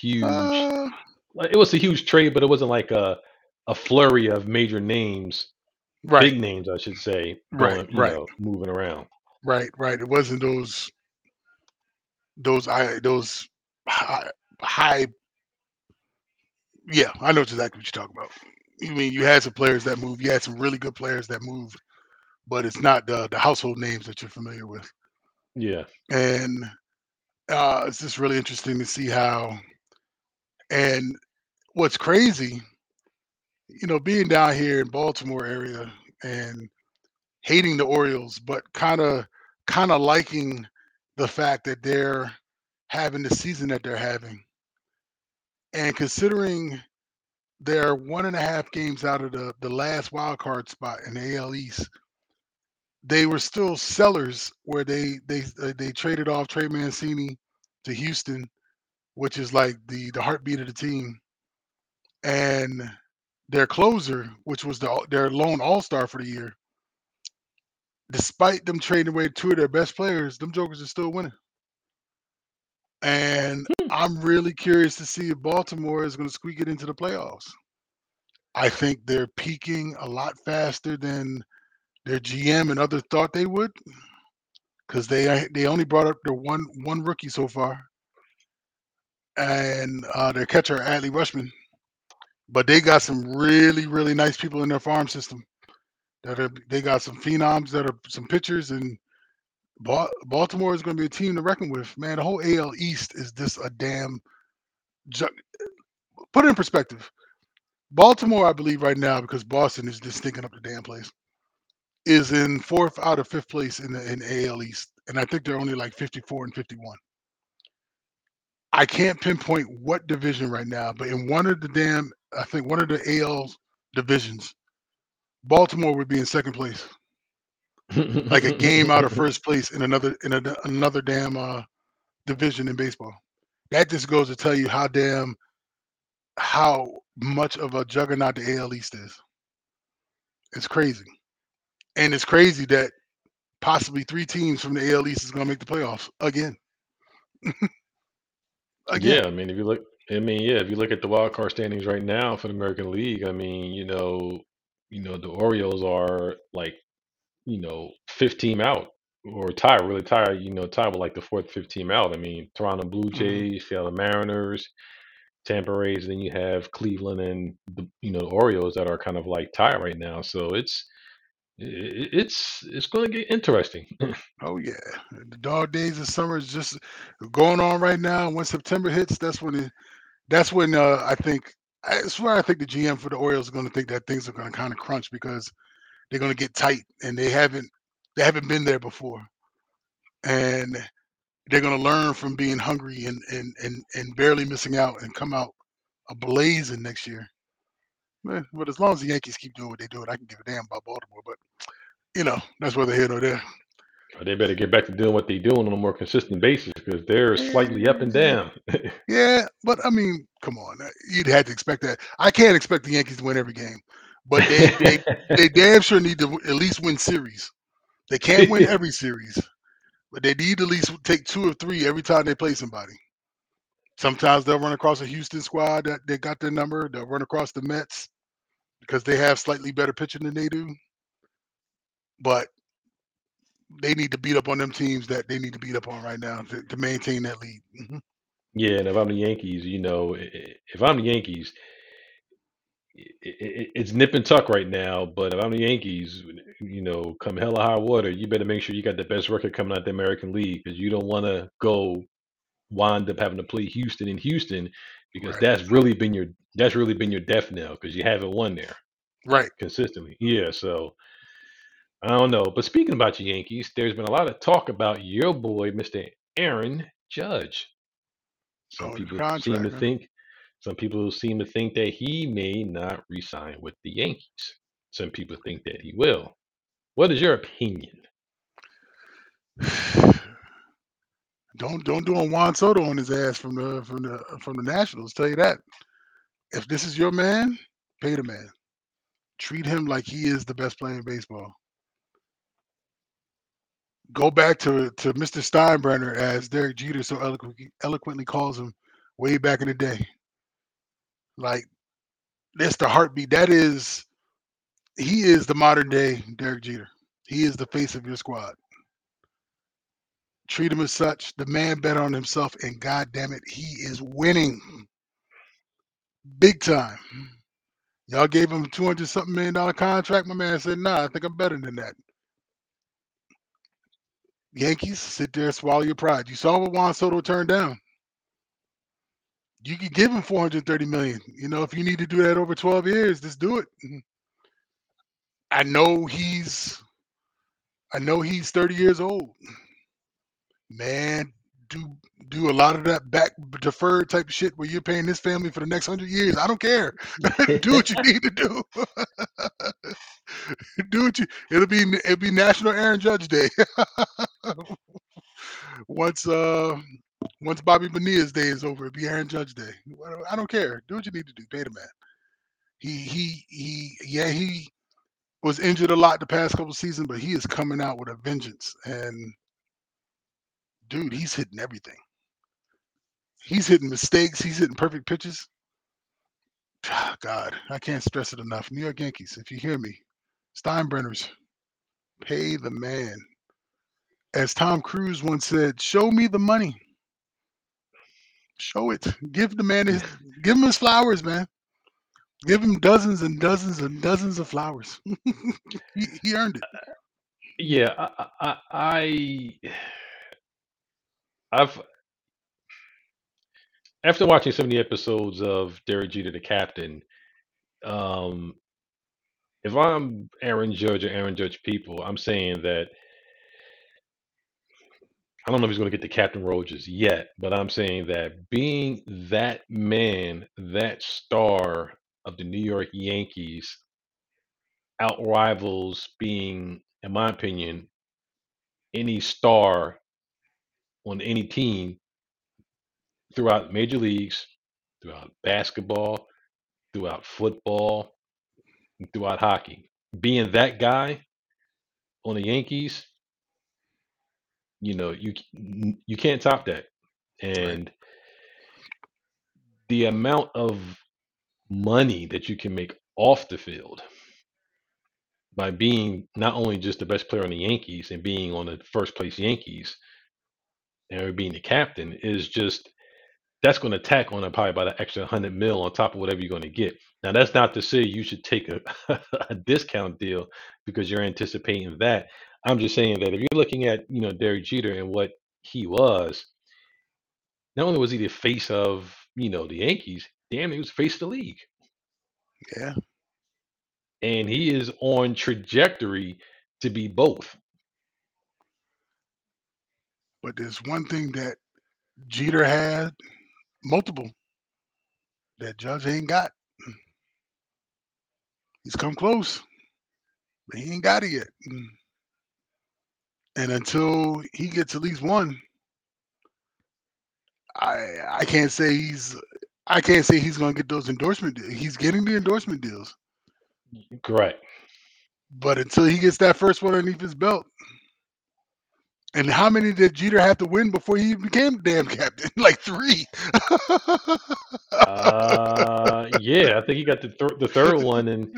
huge. Uh, Like it was a huge trade, but it wasn't like a a flurry of major names, right, big names, I should say, right, going you right, know moving around. right, right. It wasn't those those I those high, high. Yeah, I know exactly what you're talking about. You mean you had some players that move. You had some really good players that moved, but it's not the the household names that you're familiar with. Yeah. And uh, it's just really interesting to see how. And what's crazy, you know, being down here in Baltimore area and hating the Orioles, but kind of kind of liking the fact that they're having the season that they're having. And considering they're one and a half games out of the, the last wild card spot in the AL East, they were still sellers where they they uh, they traded off Trey Mancini to Houston, which is like the the heartbeat of the team, and their closer, which was the their lone All Star for the year. Despite them trading away two of their best players, them Jokers are still winning. And Hmm. I'm really curious to see if Baltimore is going to squeak it into the playoffs. I think they're peaking a lot faster than their GM and others thought they would, because they they only brought up their one one rookie so far, and uh, their catcher Adley Rutschman. But they got some really really nice people in their farm system. That are they got some phenoms that are some pitchers and Baltimore is going to be a team to reckon with. Man, the whole AL East is just a damn. Ju- Put it in perspective. Baltimore, I believe, right now because Boston is just stinking up the damn place, is in fourth out of fifth place in the in AL East, and I think they're only like 54 and 51. I can't pinpoint what division right now, but in one of the damn, I think one of the AL divisions, Baltimore would be in second place, like a game out of first place in another in a, another damn uh, division in baseball. That just goes to tell you how damn how much of a juggernaut the AL East is. It's crazy, and it's crazy that possibly three teams from the AL East is going to make the playoffs again. again, Yeah, I mean, if you look, I mean, yeah, if you look at the wild card standings right now for the American League, I mean, you know, you know, the Orioles are like, you know, fifth team out or tie, really tie, you know, tie with like the fourth, fifth team out. I mean, Toronto Blue Mhm. Jays, Seattle Mariners, Tampa Rays, then you have Cleveland and the, you know, the Orioles that are kind of like tie right now. So it's it's it's going to get interesting. Oh yeah, the dog days of summer is just going on right now. When September hits, that's when it, that's when uh, I think that's swear I think the GM for the Orioles is going to think that things are going to kind of crunch because they're going to get tight and they haven't they haven't been there before, and they're going to learn from being hungry and and and and barely missing out and come out ablazing next year. Man, but as long as the Yankees keep doing what they do, I can give a damn about Baltimore. But you know, that's whether here or there. They better get back to doing what they're doing on a more consistent basis because they're slightly up and down. Yeah, but I mean, come on, uh, you'd have to expect that. I can't expect the Yankees to win every game, but they they they damn sure need to at least win series. They can't win every series, but they need to at least take two or three every time they play somebody. Sometimes they'll run across a Houston squad that they got their number. They'll run across the Mets because they have slightly better pitching than they do. But they need to beat up on them teams that they need to beat up on right now to, to maintain that lead. Mhm. yeah, and if I'm the Yankees, you know, if I'm the Yankees, i- i- it's nip and tuck right now. But if I'm the Yankees, you know, come hella high water, you better make sure you got the best record coming out the American League because you don't want to go wind up having to play Houston in Houston because Right, that's really been your that's really been your death knell because you haven't won there right. consistently. Yeah, so I don't know. But speaking about your Yankees, there's been a lot of talk about your boy, Mr. Aaron Judge. Some Oh, the people seem contract, to huh? think Some people seem to think that he may not resign with the Yankees. Some people think that he will. What is your opinion? don't don't do a Juan Soto on his ass from the from the from the Nationals. Tell you that. If this is your man, pay the man. Treat him like he is the best player in baseball. Go back to to Mr. Steinbrenner, as Derek Jeter so eloquently eloquently calls him, way back in the day. Like that's the heartbeat. That is, he is the modern day Derek Jeter. He is the face of your squad. Treat him as such. The man bet on himself, and God damn it, he is winning big time. Y'all gave him a two hundred something million dollar contract. My man said, "Nah, I think I'm better than that." Yankees, sit there, swallow your pride. You saw what Juan Soto turned down. You could give him 430 million. You know, if you need to do that over 12 years, just do it. I know he's I know he's 30 years old. Man, do do a lot of that back deferred type of shit where you're paying this family for the next hundred years. I don't care. do what you need to do. do what you. It'll be it'll be National Aaron Judge Day. once uh once Bobby Bonilla's day is over, it'll be Aaron Judge Day. I don't care. Do what you need to do. Pay the man. He he he. Yeah, he was injured a lot the past couple seasons, but he is coming out with a vengeance. And dude, he's hitting everything. He's hitting mistakes. He's hitting perfect pitches. Ah, God, I can't stress it enough. New York Yankees, if you hear me, Steinbrenners, pay the man. As Tom Cruise once said, show me the money. Show it. Give the man his give him his flowers, man. Give him dozens and dozens and dozens of flowers. he, he, earned it. Yeah, I, I, I I've after watching so many episodes of Derek Jeter, the captain, um, if I'm Aaron Judge or Aaron Judge people, I'm saying that I don't know if he's going to get the captain role just yet, but I'm saying that being that man, that star of the New York Yankees, outrivals being, in my opinion, any star on any team throughout major leagues, throughout basketball, throughout football, throughout hockey. Being that guy on the Yankees, you know, you you can't top that. And the amount of money that you can make off the field by being not only just the best player on the Yankees and being on the first place Yankees and being the captain is just that's going to tack on a probably about an extra 100 mil on top of whatever you're going to get. Now, that's not to say you should take a, a discount deal because you're anticipating that. I'm just saying that if you're looking at, you know, Derek Jeter and what he was, not only was he the face of, you know, the Yankees, damn, he was face of the league. Yeah. And he is on trajectory to be both. But there's one thing that Jeter had multiple that Judge ain't got. He's come close, but he ain't got it yet. And until he gets at least one, I I can't say he's I can't say he's going to get those endorsement deals. He's getting the endorsement deals. Correct. But until he gets that first one underneath his belt, and how many did Jeter have to win before he became damn captain? like three. uh, yeah, I think he got the th- the third one, and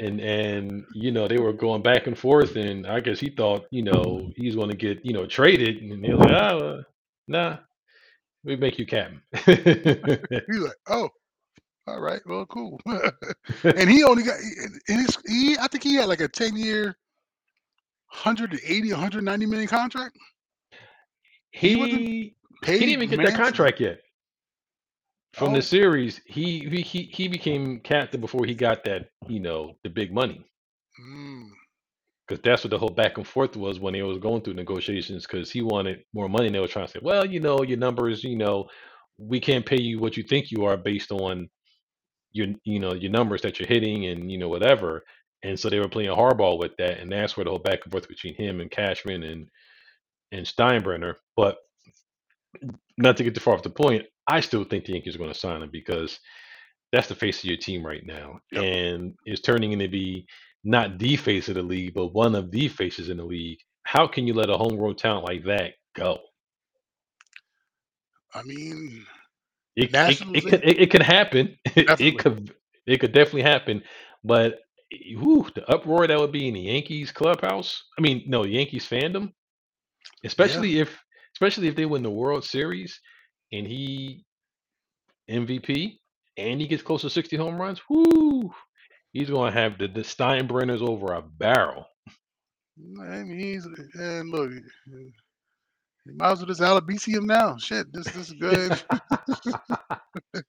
and and you know they were going back and forth, and I guess he thought you know he's going to get you know traded, and they're like, oh, nah, we make you captain. he's like, oh, all right, well, cool. and he only got, and his, he, I think he had like a ten year 180, 190 million contract? He he, he didn't even get that contract yet. From oh. the series, he, he he he became captain before he got that, you know, the big money. Because mm. that's what the whole back and forth was when he was going through negotiations. Because he wanted more money, and they were trying to say, "Well, you know, your numbers, you know, we can't pay you what you think you are based on your you know your numbers that you're hitting and you know whatever. And so they were playing hardball with that, and that's where the whole back and forth between him and Cashman and and Steinbrenner. But not to get too far off the point, I still think the Yankees are going to sign him because that's the face of your team right now, Yep. and it's turning into be not the face of the league, but one of the faces in the league. How can you let a homegrown talent like that go? I mean, It it Nationals, it they could it, it could happen. It definitely. could it could definitely happen. But eh, whew, the uproar that would be in the Yankees clubhouse. I mean, no Yankees fandom, Yeah. especially if especially if they win the World Series and he MVP and he gets close to 60 home runs. Whoo! He's gonna have the, the Steinbrenners over a barrel. I mean, he's and look, he might as well just Alabisi him now. Shit, this this is good.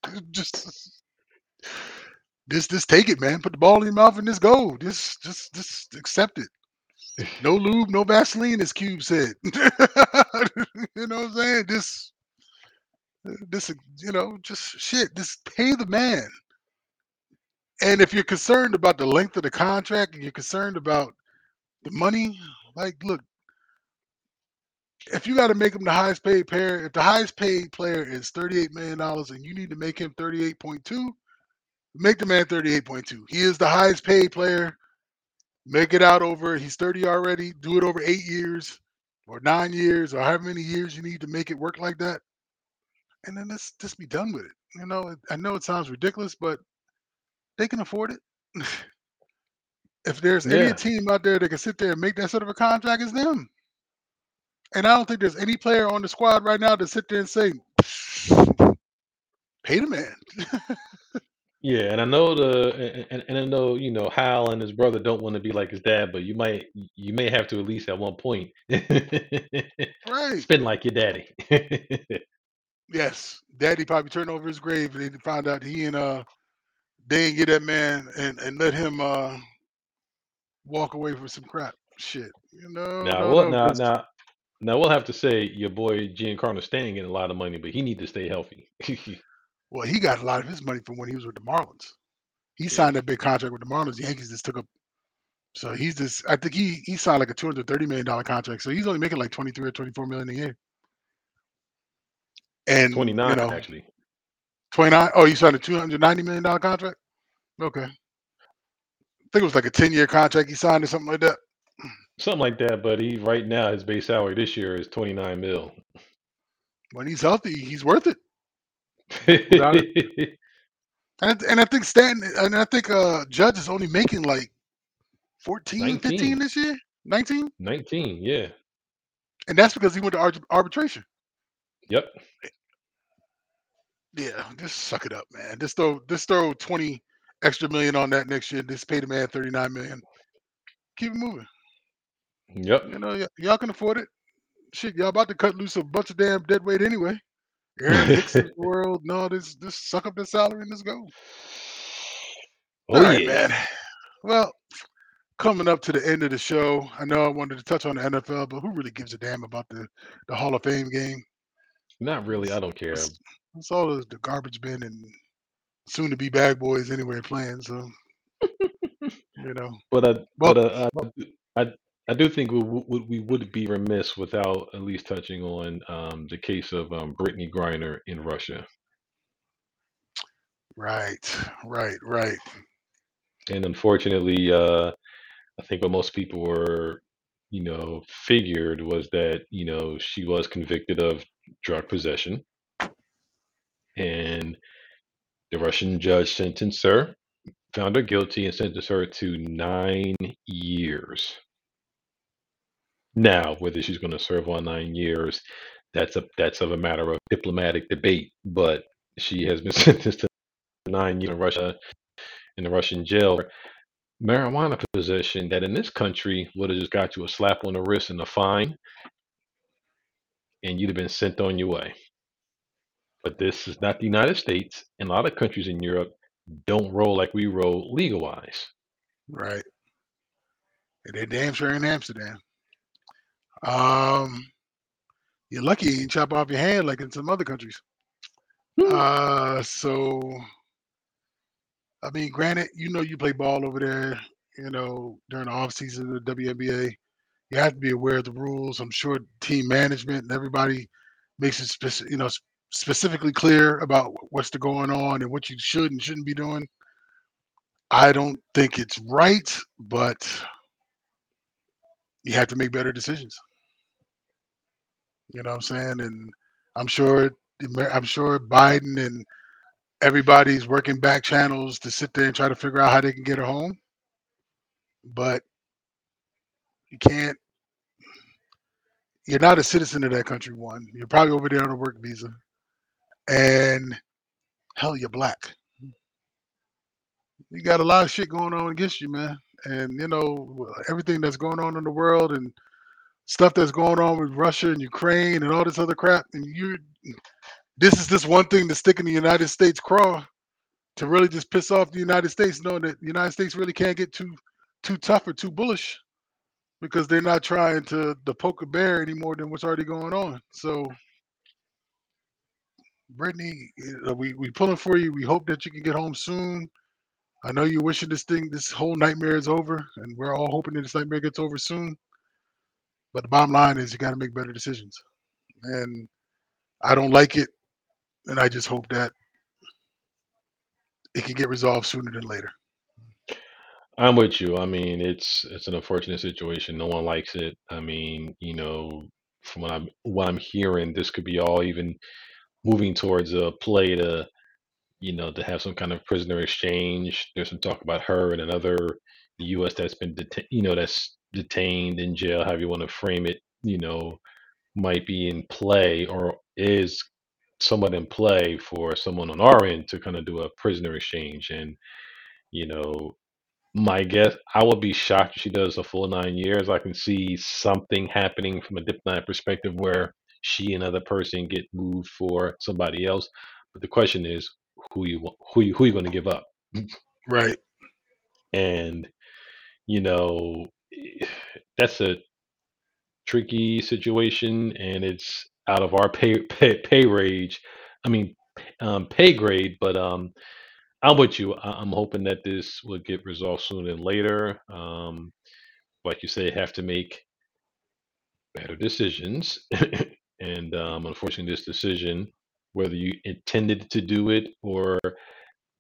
just just just take it, man. Put the ball in your mouth and just go. Just just just accept it. No lube, no Vaseline, as Cube said. you know what I'm saying? Just this you know, just shit. Just pay the man. And if you're concerned about the length of the contract and you're concerned about the money, like look, if you got to make him the highest paid player, if the highest paid player is $38 million and you need to make him 38.2, make the man 38.2. He is the highest paid player. Make it out over, he's 30 already. Do it over eight years or nine years or however many years you need to make it work like that. And then let's just be done with it. You know, I know it sounds ridiculous, but they can afford it. if there's any team out there that can sit there and make that sort of a contract, it's them. And I don't think there's any player on the squad right now to sit there and say, pay the man. Yeah, and I know the and, and I know you know Hal and his brother don't want to be like his dad, but you might you may have to at least at one point right. spend like your daddy. Yes. Daddy probably turned over his grave and they found out he and uh they didn't get that man and, and let him uh walk away from some crap. Shit. You know, now no, what no, now 'cause- now now we'll have to say your boy Giancarlo Stanton getting a lot of money, but he need to stay healthy. well, he got a lot of his money from when he was with the Marlins. He Yeah. signed that big contract with the Marlins. The Yankees just took up so he's just I think he he signed like a two hundred thirty million dollar contract. So he's only making like twenty three or twenty four million a year. And Twenty you know, actually. 29. Oh, you signed a $290 million contract? Okay. I think it was like a 10 year contract he signed or something like that. Something like that, but he right now his base salary this year is twenty nine mil. When he's healthy, he's worth it. And, I- and I think Stanton, and I think uh, Judge is only making like 14, 15 this year, 19. Nineteen, yeah. And that's because he went to arbitration. Yep. Yeah, just suck it up, man. Just throw, just throw 20 extra million on that next year. Just pay the man 39 million. Keep it moving. Yep. You know, y- y'all can afford it. Shit, y'all about to cut loose a bunch of damn dead weight anyway. Aaron the world, no, this just suck up the salary and let's go. Oh All right, yeah. man. Well, coming up to the end of the show, I know I wanted to touch on the NFL, but who really gives a damn about the, the Hall of Fame game? Not really. I don't care. It's, it's all the, the garbage bin and soon to be bad boys anyway playing. So, you know, But I, well, but uh, I, do- I, I do think we, would we would be remiss without at least touching on um, the case of um, Brittney Griner in Russia. right, right, right. And unfortunately, uh, I think what most people were, you know, figured was that you know she was convicted of drug possession, and the Russian judge sentenced her, found her guilty, and sentenced her to nine years. Now, whether she's going to serve on nine years, that's a that's of a matter of diplomatic debate. But she has been sentenced to nine years in Russia in the Russian jail. Marijuana possession that in this country would have just got you a slap on the wrist and a fine, and you'd have been sent on your way. But this is not the United States, and a lot of countries in Europe don't roll like we roll legal wise. Right. And they damn sure in Amsterdam. Um, you're lucky you didn't chop off your hand like in some other countries. Hmm. Uh, so I mean, granted, you know, you play ball over there. You know, during the off season of the WNBA, you have to be aware of the rules. I'm sure team management and everybody makes it you know specifically clear about what's going on and what you should and shouldn't be doing. I don't think it's right, but you have to make better decisions. You know what I'm saying? And I'm sure I'm sure Biden and everybody's working back channels to sit there and try to figure out how they can get her home. But you can't. You're not a citizen of that country. One, you're probably over there on a work visa, and hell, you're black. You got a lot of shit going on against you, man. And you know everything that's going on in the world and stuff that's going on with Russia and Ukraine and all this other crap. And you, this is this one thing to stick in the United States craw to really just piss off the United States, knowing that the United States really can't get too too tough or too bullish because they're not trying to to poke a bear any more than what's already going on. So, Brittney, uh, we we pulling for you. We hope that you can get home soon. I know you're wishing this thing, this whole nightmare is over, and we're all hoping that this nightmare gets over soon. But the bottom line is, you got to make better decisions. And I don't like it, and I just hope that it can get resolved sooner than later. I'm with you. I mean, it's it's an unfortunate situation. No one likes it. I mean, you know, from what I'm what I'm hearing, this could be all even moving towards a play to, you know, to have some kind of prisoner exchange. There's some talk about her and another the U.S. that's been detained, you know, that's detained in jail, however you want to frame it, you know, might be in play or is somewhat in play for someone on our end to kind of do a prisoner exchange. And, you know, my guess, I would be shocked if she does a full nine years. I can see something happening from a diplomatic perspective where she and another person get moved for somebody else. But the question is, who you wa- who you who you going to give up? Right. And you know, that's a tricky situation, and it's out of our pay pay, pay range. I mean, um, pay grade. But um, I'm with you. I- I'm hoping that this will get resolved sooner than later. Um, like you say, have to make better decisions. and um, unfortunately, this decision, whether you intended to do it or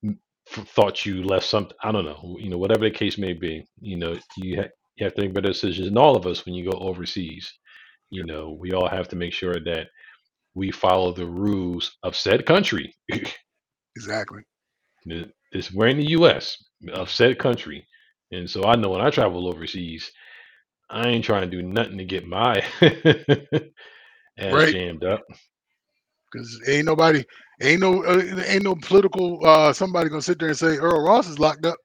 m- f- thought you left something, I don't know, you know, whatever the case may be, you know, you, ha- you have to make better decisions. And all of us, when you go overseas, you know, we all have to make sure that we follow the rules of said country. Exactly. This we're in the U.S. of said country, and so I know when I travel overseas, I ain't trying to do nothing to get my ass Right. jammed up. Because ain't nobody, ain't no, uh, ain't no political uh somebody gonna sit there and say Earl Ross is locked up.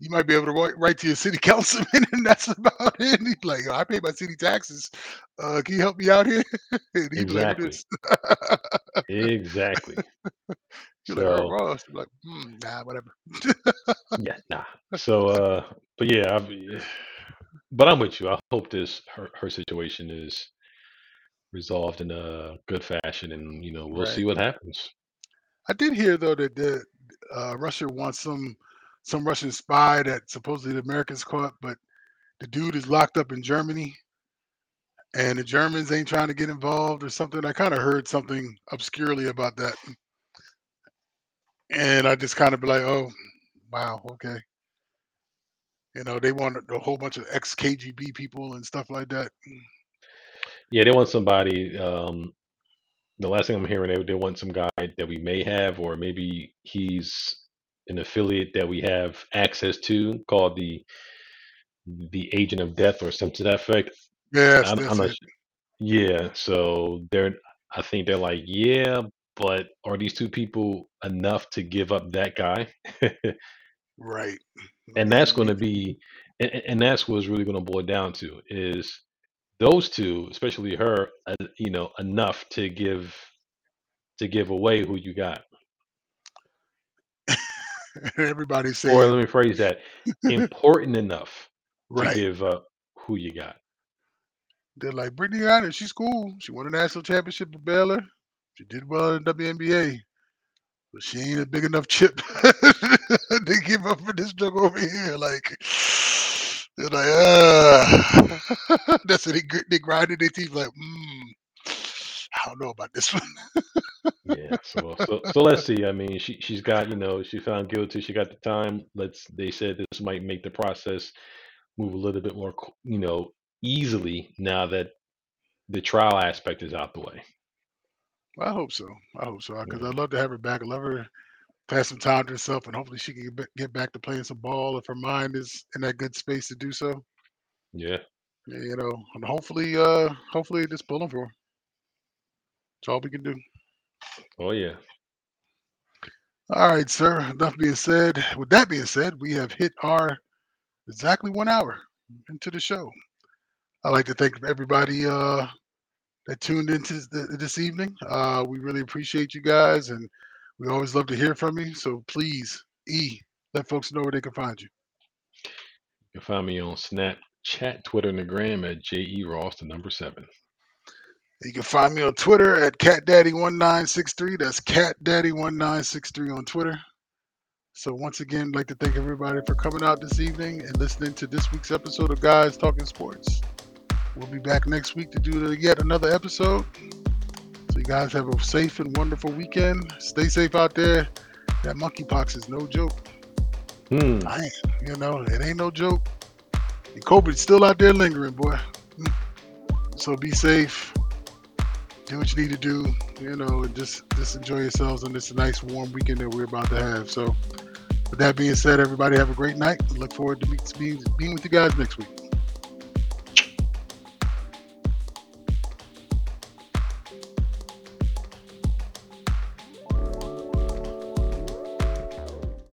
You might be able to write, write to your city councilman, and that's about it. And he's like, I pay my city taxes. Uh, can you help me out here? and he'd like, Exactly. is? Exactly. You're like Earl So Ross. You're like, hmm, nah, whatever. yeah, nah. So uh, but yeah, I, but I'm with you. I hope this her her situation is resolved in a good fashion, and you know we'll Right. see what happens. I did hear though that the uh, Russia wants some some Russian spy that supposedly the Americans caught, but the dude is locked up in Germany, and the Germans ain't trying to get involved or something. I kind of heard something obscurely about that, and I just kind of be like, oh, wow, okay. You know, they want a whole bunch of ex KGB people and stuff like that. Yeah, they want somebody. Um, the last thing I'm hearing, they, they want some guy that we may have, or maybe he's an affiliate that we have access to, called the the Agent of Death or something to that effect. Yeah, I'm, I'm not. Yeah, so they're. I think they're like, yeah, but are these two people enough to give up that guy? Right. And that's going to be, and, and that's what's really going to boil down to is those two, especially her, uh, you know, enough to give to give away who you got. Everybody everybody's Or let me phrase that: important enough to give up who you got. They're like Brittney Griner, she's cool. She won a national championship with Baylor. She did well in the WNBA. But she ain't a big enough chip to give up for this joke over here. Like, they're like, uh, that's what they, gr- they grinded their teeth like, mm, I don't know about this one. Yeah. So so so let's see. I mean, she she's got you know she found guilty. She got the time. Let's. They said this might make the process move a little bit more you know easily now that the trial aspect is out the way. I hope so. I hope so. Because. I'd love to have her back. I love her to have some time to herself, and hopefully she can get ba- get back to playing some ball if her mind is in that good space to do so. Yeah. Yeah, You know, and hopefully, uh, hopefully just pulling for her. That's all we can do. Oh yeah. All right, sir. Enough being said. With that being said, we have hit our exactly one hour into the show. I'd like to thank everybody uh, that tuned into th- this evening. Uh, we really appreciate you guys, and we always love to hear from you. So please, E, let folks know where they can find you. You can find me on Snapchat, Twitter, and the Gram at Je Ross, the number seven. You can find me on Twitter at CatDaddy1963. That's CatDaddy1963 on Twitter. So once again, I'd like to thank everybody for coming out this evening and listening to this week's episode of Guys Talking Sports. We'll be back next week to do the- yet another episode. So you guys have a safe and wonderful weekend. Stay safe out there. That monkeypox is no joke. Hmm. I you know, it ain't no joke. And COVID's still out there lingering, boy. So be safe. Do what you need to do, you know, and just just enjoy yourselves on this nice warm weekend that we're about to have. So, with that being said, everybody have a great night. Look forward to be, being, being with you guys next week.